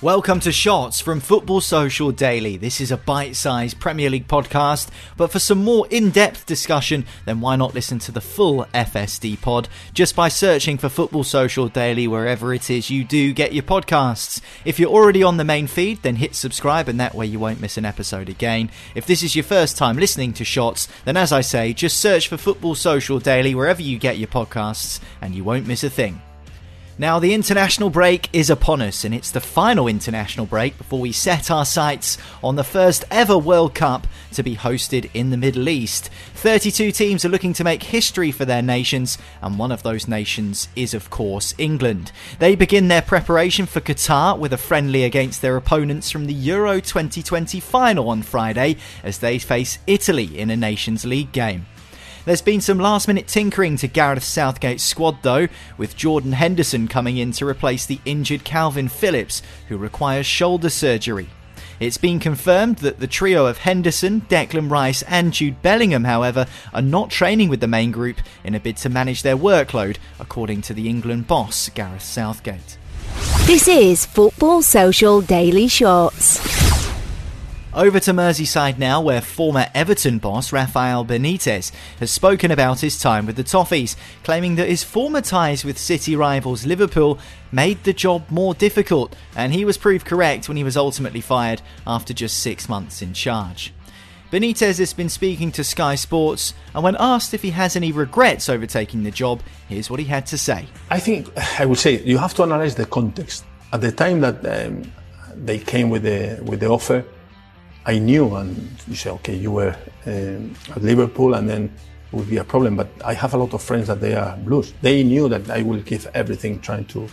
Welcome to Shots from Football Social Daily. This is a bite sized Premier League podcast, but for some more in depth discussion, then why not listen to the full FSD pod just by searching for Football Social Daily wherever it is you do get your podcasts. If you're already on the main feed, then hit subscribe and that way you won't miss an episode again. If this is your first time listening to Shots, then as I say, just search for Football Social Daily wherever you get your podcasts and you won't miss a thing. Now, the international break is upon us, and it's the final international break before we set our sights on the first ever World Cup to be hosted in the Middle East. 32 teams are looking to make history for their nations, and one of those nations is, of course, England. They begin their preparation for Qatar with a friendly against their opponents from the Euro 2020 final on Friday as they face Italy in a Nations League game. There's been some last minute tinkering to Gareth Southgate's squad though, with Jordan Henderson coming in to replace the injured Kalvin Phillips, who requires shoulder surgery. It's been confirmed that the trio of Henderson, Declan Rice, and Jude Bellingham, however, are not training with the main group in a bid to manage their workload, according to the England boss, Gareth Southgate. This is Football Social Daily Shots. Over to Merseyside now, where former Everton boss Rafael Benitez has spoken about his time with the Toffees, claiming that his former ties with City rivals Liverpool made the job more difficult, and he was proved correct when he was ultimately fired after just six months in charge. Benitez has been speaking to Sky Sports, and when asked if he has any regrets over taking the job, here's what he had to say. I think I would say you have to analyze the context. At the time that um, they came with the with the offer, I knew, and you say, okay, you were um, at Liverpool, and then it would be a problem. But I have a lot of friends that they are Blues. They knew that I will give everything, trying to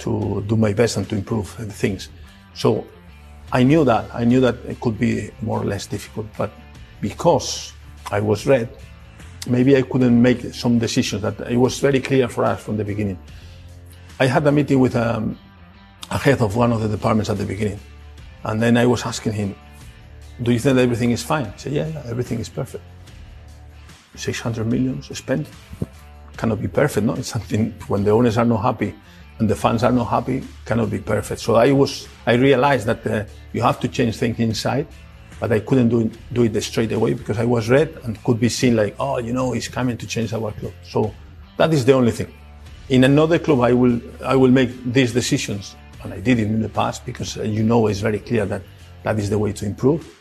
to do my best and to improve things. So I knew that. I knew that it could be more or less difficult. But because I was red, maybe I couldn't make some decisions. That it was very clear for us from the beginning. I had a meeting with um, a head of one of the departments at the beginning, and then I was asking him, do you think everything is fine? I said, yeah, yeah, everything is perfect. 600 million spent cannot be perfect, no? It's something when the owners are not happy and the fans are not happy, cannot be perfect. So I was, I realized that uh, you have to change things inside, but I couldn't do it, do it straight away because I was red and could be seen like, oh, you know, he's coming to change our club. So that is the only thing. In another club, I will, I will make these decisions, and I did it in the past because uh, you know it's very clear that that is the way to improve.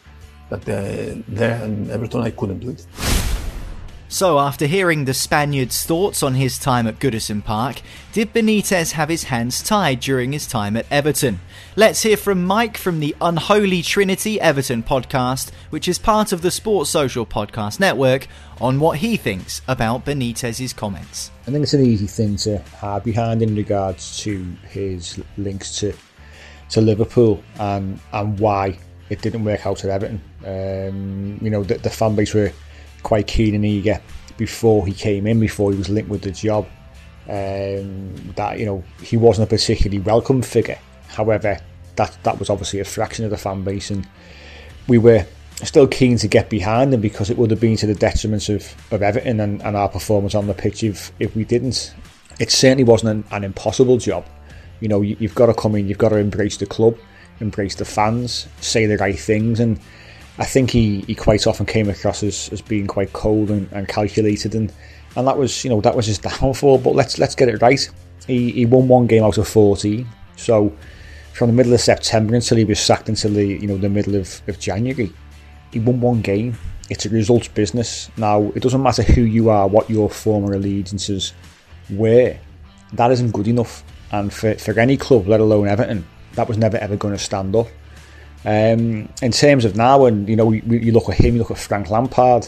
But uh, there in Everton, I couldn't do it. So, after hearing the Spaniard's thoughts on his time at Goodison Park, did Benitez have his hands tied during his time at Everton? Let's hear from Mike from the Unholy Trinity Everton podcast, which is part of the Sports Social Podcast Network, on what he thinks about Benitez's comments. I think it's an easy thing to hide behind in regards to his links to to Liverpool and and why it didn't work out at Everton. Um, you know, the, the fan base were quite keen and eager before he came in, before he was linked with the job, um, that you know he wasn't a particularly welcome figure. However, that that was obviously a fraction of the fan base, and we were still keen to get behind him because it would have been to the detriment of, of Everton and, and our performance on the pitch if, if we didn't. It certainly wasn't an, an impossible job. You know, you, you've got to come in, you've got to embrace the club, embrace the fans, say the right things, and I think he, he quite often came across as, as being quite cold and, and calculated, and, and that was you know that was his downfall. But let's let's get it right. He, he won one game out of 14, so from the middle of September until he was sacked until the you know the middle of, of January, he won one game. It's a results business. Now it doesn't matter who you are, what your former allegiances were. That isn't good enough. And for, for any club, let alone Everton, that was never ever going to stand up. Um, in terms of now, and you know, we, you look at him, you look at Frank Lampard.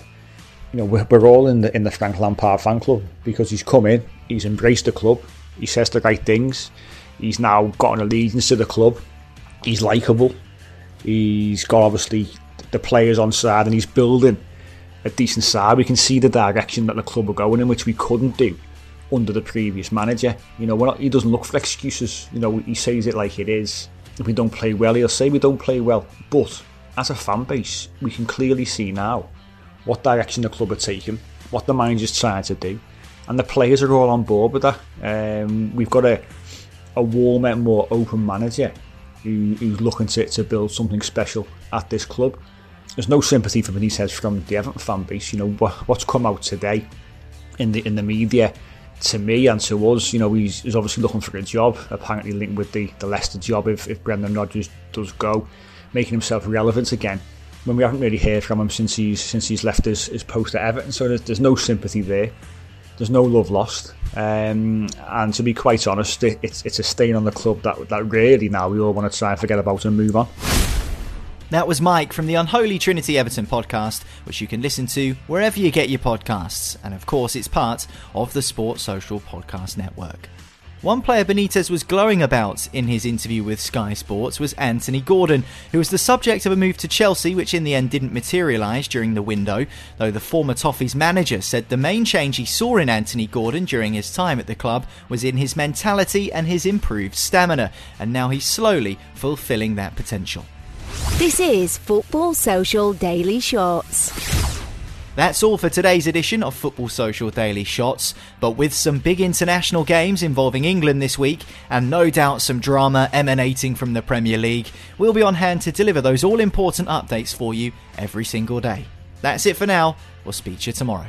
You know, we're, we're all in the in the Frank Lampard fan club because he's come in, he's embraced the club, he says the right things, he's now got an allegiance to the club, he's likable, he's got obviously the players on side, and he's building a decent side. We can see the direction that the club are going in, which we couldn't do under the previous manager. You know, not, he doesn't look for excuses. You know, he says it like it is. If we don't play well, he'll say we don't play well. But as a fan base, we can clearly see now what direction the club are taking, what the manager's trying to do, and the players are all on board with that. Um, we've got a a warmer, more open manager who, who's looking to, to build something special at this club. There's no sympathy for Benitez from the Everton fan base. You know what, what's come out today in the in the media to me and to us, you know, he's, he's obviously looking for a job, apparently linked with the, the Leicester job if, if Brendan Rodgers does go, making himself relevant again. When we haven't really heard from him since he's since he's left his, his post at Everton, so there's, there's no sympathy there. There's no love lost, um, and to be quite honest, it, it's it's a stain on the club that that really now we all want to try and forget about and move on. That was Mike from the Unholy Trinity Everton podcast, which you can listen to wherever you get your podcasts. And of course, it's part of the Sports Social Podcast Network. One player Benitez was glowing about in his interview with Sky Sports was Anthony Gordon, who was the subject of a move to Chelsea, which in the end didn't materialise during the window, though the former Toffees manager said the main change he saw in Anthony Gordon during his time at the club was in his mentality and his improved stamina, and now he's slowly fulfilling that potential. This is Football Social Daily Shots. That's all for today's edition of Football Social Daily Shots, but with some big international games involving England this week, and no doubt some drama emanating from the Premier League, we'll be on hand to deliver those all important updates for you every single day. That's it for now, we'll speak to you tomorrow.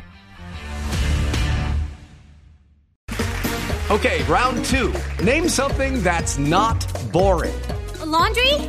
Okay, round two. Name something that's not boring. A laundry?